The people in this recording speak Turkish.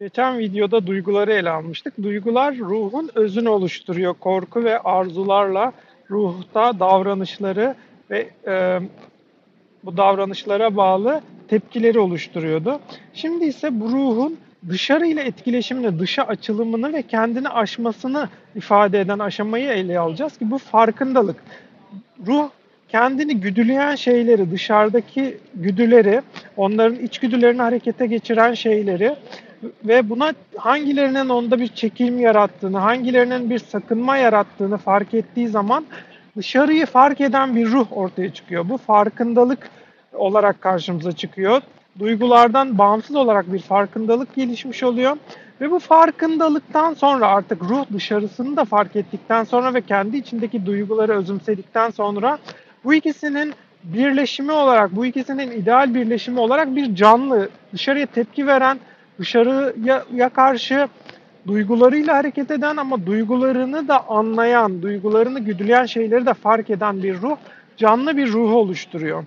Geçen videoda duyguları ele almıştık. Duygular ruhun özünü oluşturuyor. Korku ve arzularla ruhta davranışları ve e, bu davranışlara bağlı tepkileri oluşturuyordu. Şimdi ise bu ruhun dışarıyla etkileşimini, dışa açılımını ve kendini aşmasını ifade eden aşamayı ele alacağız ki bu farkındalık. Ruh kendini güdüleyen şeyleri, dışarıdaki güdüleri, onların içgüdülerini harekete geçiren şeyleri ve buna hangilerinin onda bir çekim yarattığını, hangilerinin bir sakınma yarattığını fark ettiği zaman dışarıyı fark eden bir ruh ortaya çıkıyor. Bu farkındalık olarak karşımıza çıkıyor. Duygulardan bağımsız olarak bir farkındalık gelişmiş oluyor. Ve bu farkındalıktan sonra artık ruh dışarısını da fark ettikten sonra ve kendi içindeki duyguları özümsedikten sonra bu ikisinin birleşimi olarak, bu ikisinin ideal birleşimi olarak bir canlı, dışarıya tepki veren, dışarıya karşı duygularıyla hareket eden ama duygularını da anlayan, duygularını güdüleyen şeyleri de fark eden bir ruh, canlı bir ruhu oluşturuyor.